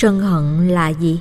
sân hận là gì?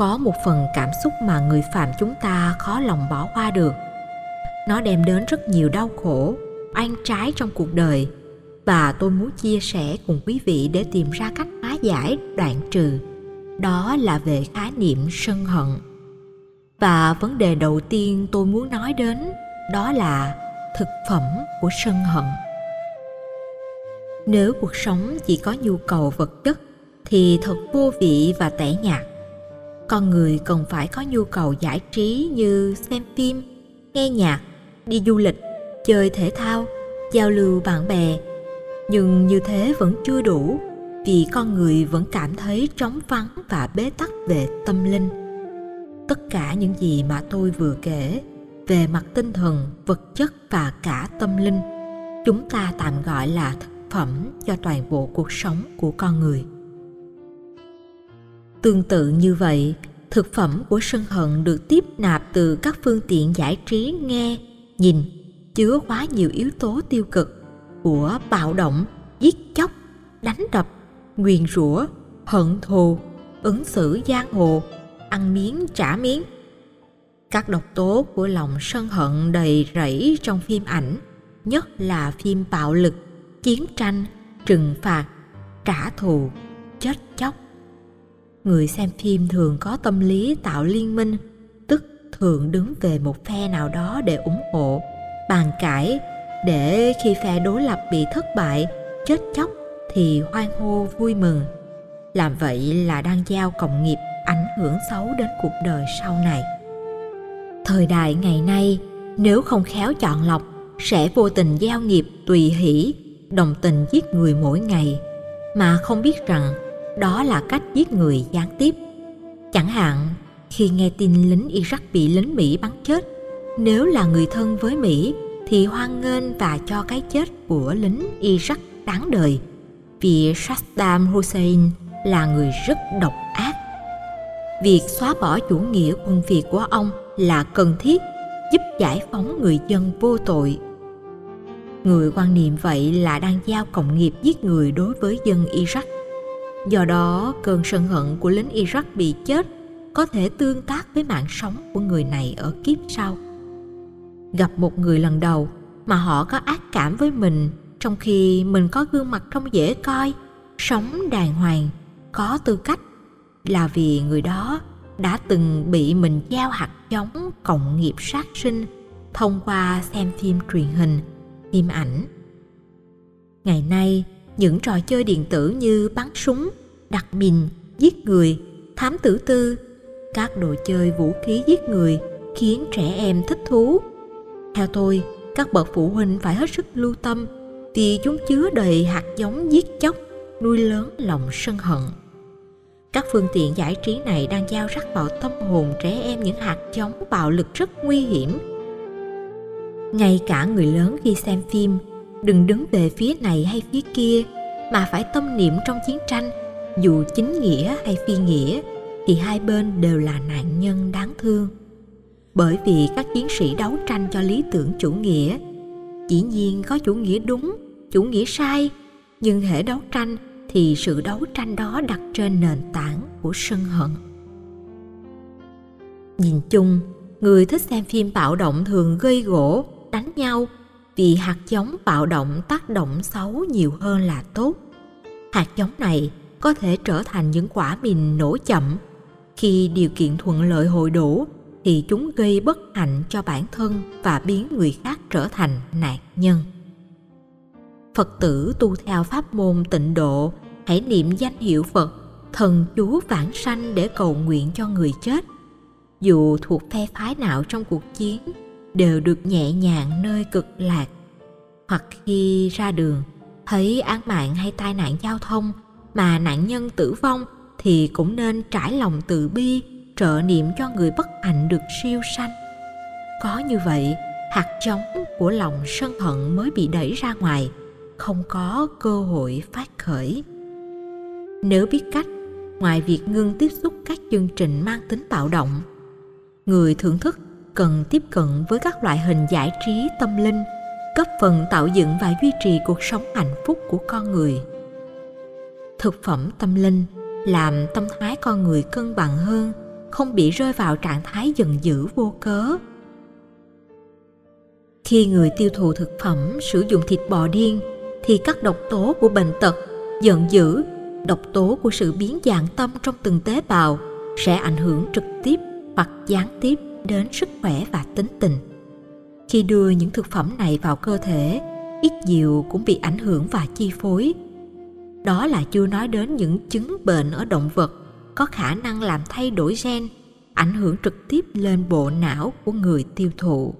Có một phần cảm xúc mà người phạm chúng ta khó lòng bỏ qua được. Nó đem đến rất nhiều đau khổ, oan trái trong cuộc đời, và tôi muốn chia sẻ cùng quý vị để tìm ra cách hóa giải đoạn trừ. Đó là về khái niệm sân hận. Và vấn đề đầu tiên tôi muốn nói đến, đó là thực phẩm của sân hận. Nếu cuộc sống chỉ có nhu cầu vật chất, thì thật vô vị và tẻ nhạt con người cần phải có nhu cầu giải trí như xem phim, nghe nhạc, đi du lịch, chơi thể thao, giao lưu bạn bè. Nhưng như thế vẫn chưa đủ, vì con người vẫn cảm thấy trống vắng và bế tắc về tâm linh. Tất cả những gì mà tôi vừa kể về mặt tinh thần, vật chất và cả tâm linh, chúng ta tạm gọi là thực phẩm cho toàn bộ cuộc sống của con người tương tự như vậy, thực phẩm của sân hận được tiếp nạp từ các phương tiện giải trí nghe, nhìn, chứa quá nhiều yếu tố tiêu cực của bạo động, giết chóc, đánh đập, nguyền rủa, hận thù, ứng xử giang hồ, ăn miếng, trả miếng. Các độc tố của lòng sân hận đầy rẫy trong phim ảnh, nhất là phim bạo lực, chiến tranh, trừng phạt, trả thù, chết chóc người xem phim thường có tâm lý tạo liên minh, tức thường đứng về một phe nào đó để ủng hộ, bàn cãi, để khi phe đối lập bị thất bại, chết chóc thì hoan hô vui mừng. Làm vậy là đang giao cộng nghiệp ảnh hưởng xấu đến cuộc đời sau này. Thời đại ngày nay, nếu không khéo chọn lọc, sẽ vô tình giao nghiệp tùy hỷ, đồng tình giết người mỗi ngày. Mà không biết rằng đó là cách giết người gián tiếp. Chẳng hạn, khi nghe tin lính iraq bị lính mỹ bắn chết, nếu là người thân với mỹ thì hoan nghênh và cho cái chết của lính iraq đáng đời, vì saddam hussein là người rất độc ác. Việc xóa bỏ chủ nghĩa quân việt của ông là cần thiết, giúp giải phóng người dân vô tội. Người quan niệm vậy là đang giao cộng nghiệp giết người đối với dân iraq. Do đó, cơn sân hận của lính Iraq bị chết có thể tương tác với mạng sống của người này ở kiếp sau. Gặp một người lần đầu mà họ có ác cảm với mình trong khi mình có gương mặt trông dễ coi, sống đàng hoàng, có tư cách là vì người đó đã từng bị mình gieo hạt giống cộng nghiệp sát sinh thông qua xem phim truyền hình, phim ảnh. Ngày nay, những trò chơi điện tử như bắn súng, đặt mìn, giết người, thám tử tư, các đồ chơi vũ khí giết người khiến trẻ em thích thú. Theo tôi, các bậc phụ huynh phải hết sức lưu tâm vì chúng chứa đầy hạt giống giết chóc, nuôi lớn lòng sân hận. Các phương tiện giải trí này đang giao rắc vào tâm hồn trẻ em những hạt giống bạo lực rất nguy hiểm. Ngay cả người lớn khi xem phim đừng đứng về phía này hay phía kia, mà phải tâm niệm trong chiến tranh, dù chính nghĩa hay phi nghĩa, thì hai bên đều là nạn nhân đáng thương. Bởi vì các chiến sĩ đấu tranh cho lý tưởng chủ nghĩa, chỉ nhiên có chủ nghĩa đúng, chủ nghĩa sai, nhưng hệ đấu tranh thì sự đấu tranh đó đặt trên nền tảng của sân hận. Nhìn chung, người thích xem phim bạo động thường gây gỗ, đánh nhau vì hạt giống bạo động tác động xấu nhiều hơn là tốt. Hạt giống này có thể trở thành những quả mìn nổ chậm. Khi điều kiện thuận lợi hội đủ, thì chúng gây bất hạnh cho bản thân và biến người khác trở thành nạn nhân. Phật tử tu theo pháp môn tịnh độ, hãy niệm danh hiệu phật, thần chú vãng sanh để cầu nguyện cho người chết. Dù thuộc phe phái nào trong cuộc chiến đều được nhẹ nhàng nơi cực lạc. Hoặc khi ra đường, thấy án mạng hay tai nạn giao thông mà nạn nhân tử vong thì cũng nên trải lòng từ bi, trợ niệm cho người bất hạnh được siêu sanh. Có như vậy, hạt giống của lòng sân hận mới bị đẩy ra ngoài, không có cơ hội phát khởi. Nếu biết cách, ngoài việc ngưng tiếp xúc các chương trình mang tính bạo động, người thưởng thức cần tiếp cận với các loại hình giải trí tâm linh, góp phần tạo dựng và duy trì cuộc sống hạnh phúc của con người. Thực phẩm tâm linh làm tâm thái con người cân bằng hơn, không bị rơi vào trạng thái giận dữ vô cớ. Khi người tiêu thụ thực phẩm sử dụng thịt bò điên, thì các độc tố của bệnh tật, giận dữ, độc tố của sự biến dạng tâm trong từng tế bào sẽ ảnh hưởng trực tiếp hoặc gián tiếp đến sức khỏe và tính tình. Khi đưa những thực phẩm này vào cơ thể, ít nhiều cũng bị ảnh hưởng và chi phối. Đó là chưa nói đến những chứng bệnh ở động vật có khả năng làm thay đổi gen, ảnh hưởng trực tiếp lên bộ não của người tiêu thụ.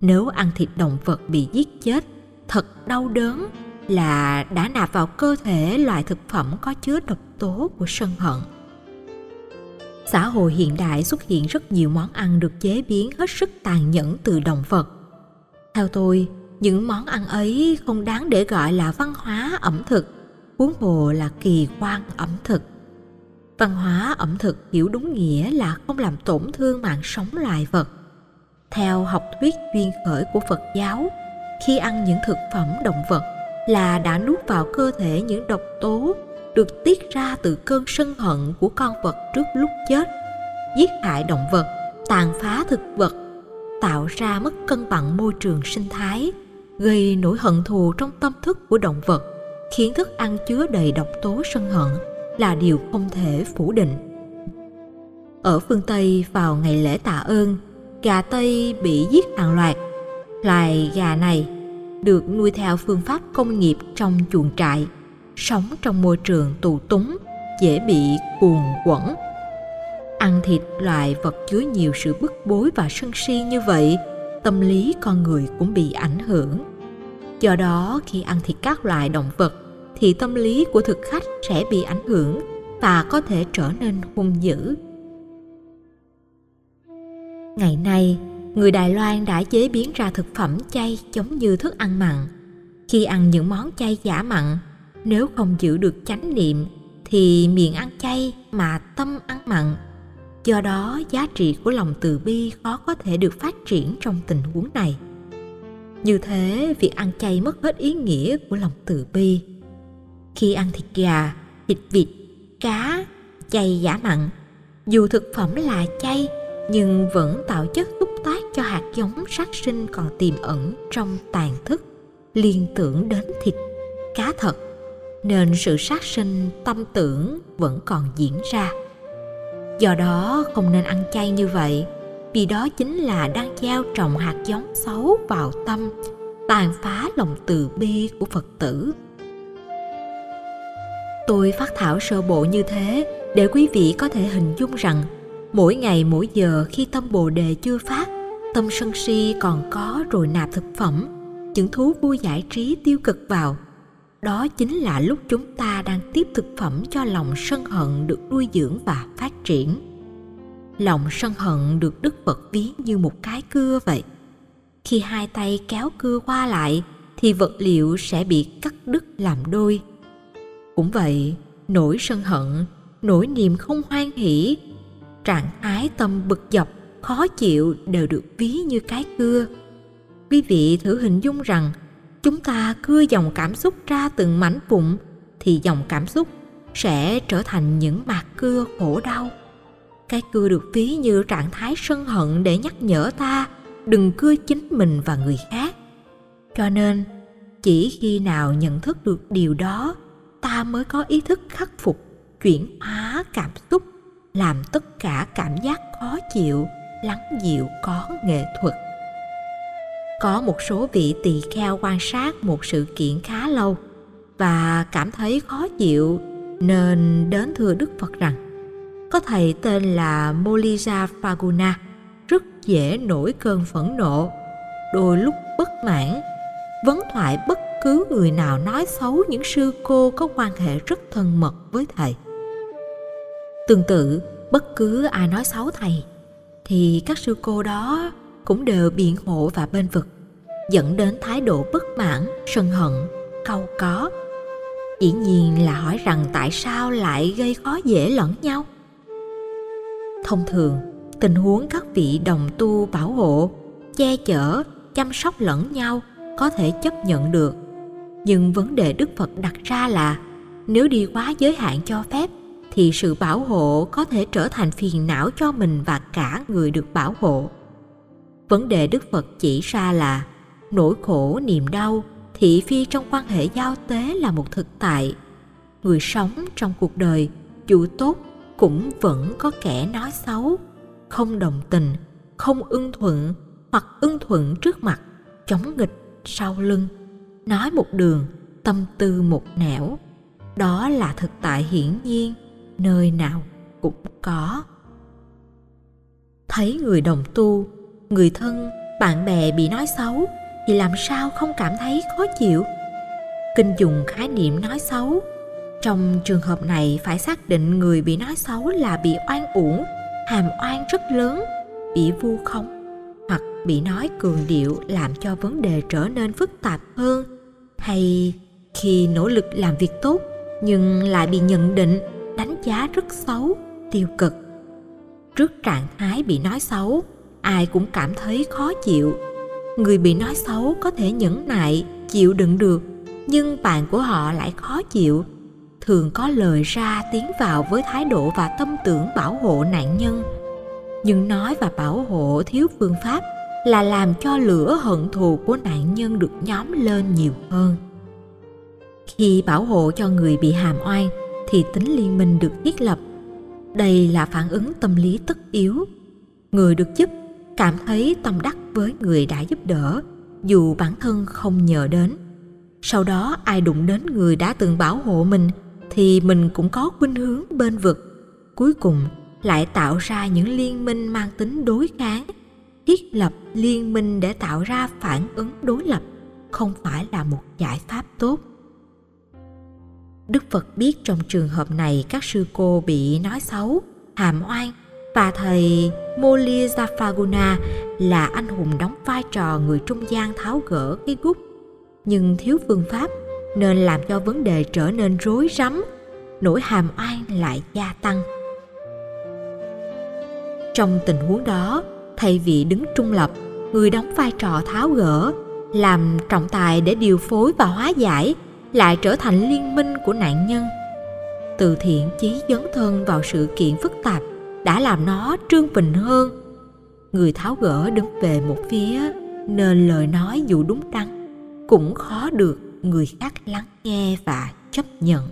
Nếu ăn thịt động vật bị giết chết, thật đau đớn là đã nạp vào cơ thể loại thực phẩm có chứa độc tố của sân hận xã hội hiện đại xuất hiện rất nhiều món ăn được chế biến hết sức tàn nhẫn từ động vật. Theo tôi, những món ăn ấy không đáng để gọi là văn hóa ẩm thực, huống hồ là kỳ quan ẩm thực. Văn hóa ẩm thực hiểu đúng nghĩa là không làm tổn thương mạng sống loài vật. Theo học thuyết duyên khởi của phật giáo, khi ăn những thực phẩm động vật là đã nuốt vào cơ thể những độc tố được tiết ra từ cơn sân hận của con vật trước lúc chết. Giết hại động vật, tàn phá thực vật, tạo ra mất cân bằng môi trường sinh thái, gây nỗi hận thù trong tâm thức của động vật, khiến thức ăn chứa đầy độc tố sân hận là điều không thể phủ định. Ở phương tây vào ngày lễ tạ ơn, gà tây bị giết hàng loạt. Loài gà này được nuôi theo phương pháp công nghiệp trong chuồng trại sống trong môi trường tù túng, dễ bị cuồng quẩn. Ăn thịt loài vật chứa nhiều sự bức bối và sân si như vậy, tâm lý con người cũng bị ảnh hưởng. Do đó, khi ăn thịt các loài động vật, thì tâm lý của thực khách sẽ bị ảnh hưởng và có thể trở nên hung dữ. Ngày nay, người đài loan đã chế biến ra thực phẩm chay giống như thức ăn mặn. Khi ăn những món chay giả mặn nếu không giữ được chánh niệm thì miệng ăn chay mà tâm ăn mặn. Do đó, giá trị của lòng từ bi khó có thể được phát triển trong tình huống này. Như thế, việc ăn chay mất hết ý nghĩa của lòng từ bi. Khi ăn thịt gà, thịt vịt, cá chay giả mặn, dù thực phẩm là chay nhưng vẫn tạo chất xúc tác cho hạt giống sát sinh còn tiềm ẩn trong tàn thức liên tưởng đến thịt, cá thật nên sự sát sinh tâm tưởng vẫn còn diễn ra. Do đó không nên ăn chay như vậy, vì đó chính là đang gieo trồng hạt giống xấu vào tâm, tàn phá lòng từ bi của phật tử. Tôi phát thảo sơ bộ như thế để quý vị có thể hình dung rằng mỗi ngày mỗi giờ khi tâm bồ đề chưa phát, tâm sân si còn có rồi nạp thực phẩm, những thú vui giải trí tiêu cực vào đó chính là lúc chúng ta đang tiếp thực phẩm cho lòng sân hận được nuôi dưỡng và phát triển. Lòng sân hận được đức phật ví như một cái cưa vậy. Khi hai tay kéo cưa qua lại, thì vật liệu sẽ bị cắt đứt làm đôi. Cũng vậy, nỗi sân hận, nỗi niềm không hoan hỷ, trạng thái tâm bực dọc, khó chịu đều được ví như cái cưa. Quý vị thử hình dung rằng chúng ta cưa dòng cảm xúc ra từng mảnh vụn, thì dòng cảm xúc sẽ trở thành những mạt cưa khổ đau. Cái cưa được ví như trạng thái sân hận để nhắc nhở ta, đừng cưa chính mình và người khác. Cho nên, chỉ khi nào nhận thức được điều đó, ta mới có ý thức khắc phục, chuyển hóa cảm xúc, làm tất cả cảm giác khó chịu, lắng dịu có nghệ thuật có một số vị tỳ kheo quan sát một sự kiện khá lâu và cảm thấy khó chịu nên đến thưa đức phật rằng, có thầy tên là molija phaguna rất dễ nổi cơn phẫn nộ, đôi lúc bất mãn, vấn thoại bất cứ người nào nói xấu những sư cô có quan hệ rất thân mật với thầy. Tương tự, bất cứ ai nói xấu thầy, thì các sư cô đó cũng đều biện hộ và bên vực, dẫn đến thái độ bất mãn, sân hận câu có. Dĩ nhiên là hỏi rằng tại sao lại gây khó dễ lẫn nhau. Thông thường, tình huống các vị đồng tu bảo hộ, che chở, chăm sóc lẫn nhau có thể chấp nhận được. Nhưng vấn đề đức phật đặt ra là, nếu đi quá giới hạn cho phép, thì sự bảo hộ có thể trở thành phiền não cho mình và cả người được bảo hộ vấn đề đức phật chỉ ra là nỗi khổ, niềm đau thị phi trong quan hệ giao tế là một thực tại. Người sống trong cuộc đời dù tốt cũng vẫn có kẻ nói xấu, không đồng tình, không ưng thuận hoặc ưng thuận trước mặt, chống nghịch sau lưng, nói một đường, tâm tư một nẻo. Đó là thực tại hiển nhiên, nơi nào cũng có. Thấy người đồng tu người thân, bạn bè bị nói xấu, thì làm sao không cảm thấy khó chịu? Kinh dùng khái niệm nói xấu. Trong trường hợp này, phải xác định người bị nói xấu là bị oan uổng, hàm oan rất lớn, bị vu khống, hoặc bị nói cường điệu làm cho vấn đề trở nên phức tạp hơn. Hay khi nỗ lực làm việc tốt, nhưng lại bị nhận định, đánh giá rất xấu, tiêu cực. Trước trạng thái bị nói xấu ai cũng cảm thấy khó chịu. Người bị nói xấu có thể nhẫn nại, chịu đựng được, nhưng bạn của họ lại khó chịu. Thường có lời ra tiếng vào với thái độ và tâm tưởng bảo hộ nạn nhân. Nhưng nói và bảo hộ thiếu phương pháp là làm cho lửa hận thù của nạn nhân được nhóm lên nhiều hơn. Khi bảo hộ cho người bị hàm oan thì tính liên minh được thiết lập. Đây là phản ứng tâm lý tất yếu. Người được giúp cảm thấy tâm đắc với người đã giúp đỡ, dù bản thân không nhờ đến. Sau đó, ai đụng đến người đã từng bảo hộ mình thì mình cũng có khuynh hướng bên vực. Cuối cùng, lại tạo ra những liên minh mang tính đối kháng, thiết lập liên minh để tạo ra phản ứng đối lập, không phải là một giải pháp tốt. Đức phật biết trong trường hợp này các sư cô bị nói xấu, hàm oan và thầy Molizafaguna là anh hùng đóng vai trò người trung gian tháo gỡ cái gút nhưng thiếu phương pháp nên làm cho vấn đề trở nên rối rắm, nỗi hàm oan lại gia tăng. Trong tình huống đó thay vì đứng trung lập, người đóng vai trò tháo gỡ, làm trọng tài để điều phối và hóa giải, lại trở thành liên minh của nạn nhân. Từ thiện chí dấn thân vào sự kiện phức tạp đã làm nó trương phình hơn. Người tháo gỡ đứng về một phía, nên lời nói dù đúng đắn, cũng khó được người khác lắng nghe và chấp nhận.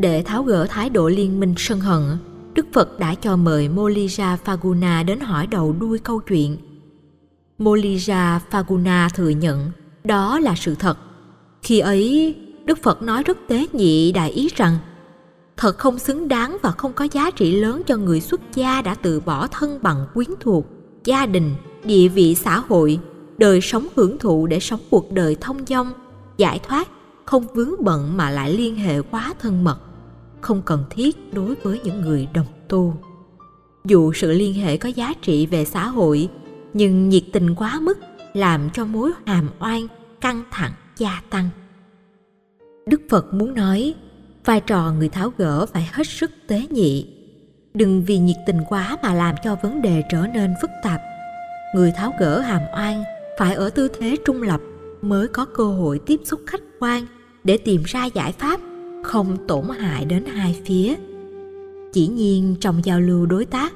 Để tháo gỡ thái độ liên minh sân hận, đức phật đã cho mời molija phaguna đến hỏi đầu đuôi câu chuyện. Molija phaguna thừa nhận, đó là sự thật. Khi ấy, đức phật nói rất tế nhị đại ý rằng thật không xứng đáng và không có giá trị lớn cho người xuất gia đã từ bỏ thân bằng quyến thuộc, gia đình, địa vị xã hội, đời sống hưởng thụ để sống cuộc đời thông dong, giải thoát, không vướng bận mà lại liên hệ quá thân mật, không cần thiết đối với những người đồng tu. Dù sự liên hệ có giá trị về xã hội, nhưng nhiệt tình quá mức làm cho mối hàm oan căng thẳng gia tăng. Đức phật muốn nói vai trò người tháo gỡ phải hết sức tế nhị. Đừng vì nhiệt tình quá mà làm cho vấn đề trở nên phức tạp. Người tháo gỡ hàm oan phải ở tư thế trung lập mới có cơ hội tiếp xúc khách quan để tìm ra giải pháp, không tổn hại đến hai phía. Chỉ nhiên trong giao lưu đối tác,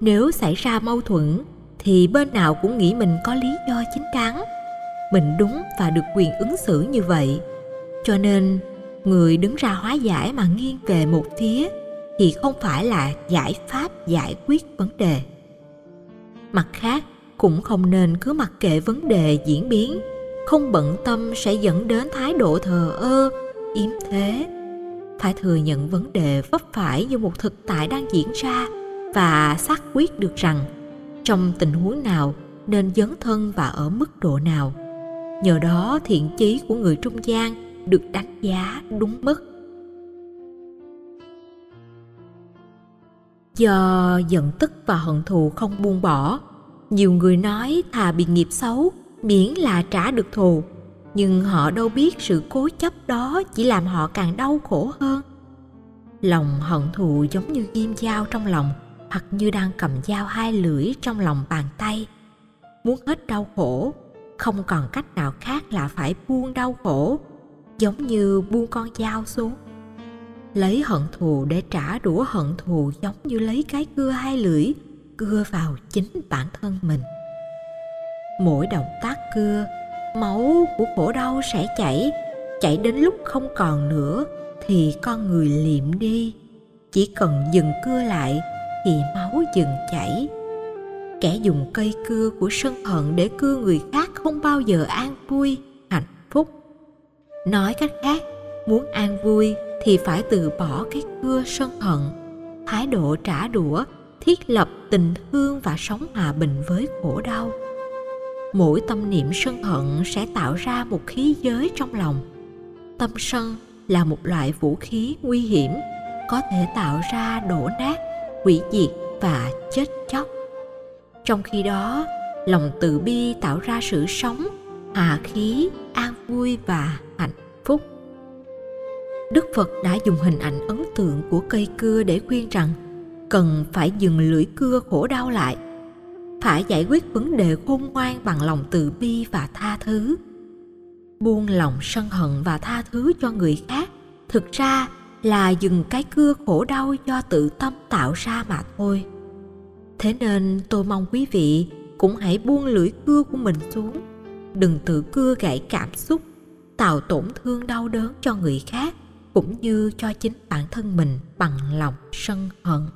nếu xảy ra mâu thuẫn thì bên nào cũng nghĩ mình có lý do chính đáng. Mình đúng và được quyền ứng xử như vậy. Cho nên người đứng ra hóa giải mà nghiêng về một phía thì không phải là giải pháp, giải quyết vấn đề. Mặt khác, cũng không nên cứ mặc kệ vấn đề diễn biến, không bận tâm sẽ dẫn đến thái độ thờ ơ, yếm thế. Phải thừa nhận vấn đề vấp phải như một thực tại đang diễn ra và xác quyết được rằng trong tình huống nào nên dấn thân và ở mức độ nào. Nhờ đó thiện chí của người trung gian được đánh giá đúng mức. Do giận tức và hận thù không buông bỏ, nhiều người nói thà bị nghiệp xấu, miễn là trả được thù. Nhưng họ đâu biết sự cố chấp đó chỉ làm họ càng đau khổ hơn. Lòng hận thù giống như ghim dao trong lòng, hoặc như đang cầm dao hai lưỡi trong lòng bàn tay. Muốn hết đau khổ, không còn cách nào khác là phải buông đau khổ giống như buông con dao xuống. Lấy hận thù để trả đũa hận thù giống như lấy cái cưa hai lưỡi, cưa vào chính bản thân mình. Mỗi động tác cưa, máu của khổ đau sẽ chảy chảy đến lúc không còn nữa thì con người liệm đi. Chỉ cần dừng cưa lại thì máu dừng chảy. Kẻ dùng cây cưa của sân hận để cưa người khác không bao giờ an vui nói cách khác, muốn an vui thì phải từ bỏ cái cưa sân hận. Thái độ trả đũa, thiết lập tình thương và sống hòa bình với khổ đau. Mỗi tâm niệm sân hận sẽ tạo ra một khí giới trong lòng. Tâm sân là một loại vũ khí nguy hiểm, có thể tạo ra đổ nát, hủy diệt và chết chóc. Trong khi đó, lòng từ bi tạo ra sự sống, hòa khí, an vui và phúc. Đức phật đã dùng hình ảnh ấn tượng của cây cưa để khuyên rằng cần phải dừng lưỡi cưa khổ đau lại, phải giải quyết vấn đề khôn ngoan bằng lòng từ bi và tha thứ. Buông lòng sân hận và tha thứ cho người khác thực ra là dừng cái cưa khổ đau do tự tâm tạo ra mà thôi. Thế nên tôi mong quý vị cũng hãy buông lưỡi cưa của mình xuống, đừng tự cưa gãy cảm xúc tạo tổn thương đau đớn cho người khác, cũng như cho chính bản thân mình bằng lòng sân hận.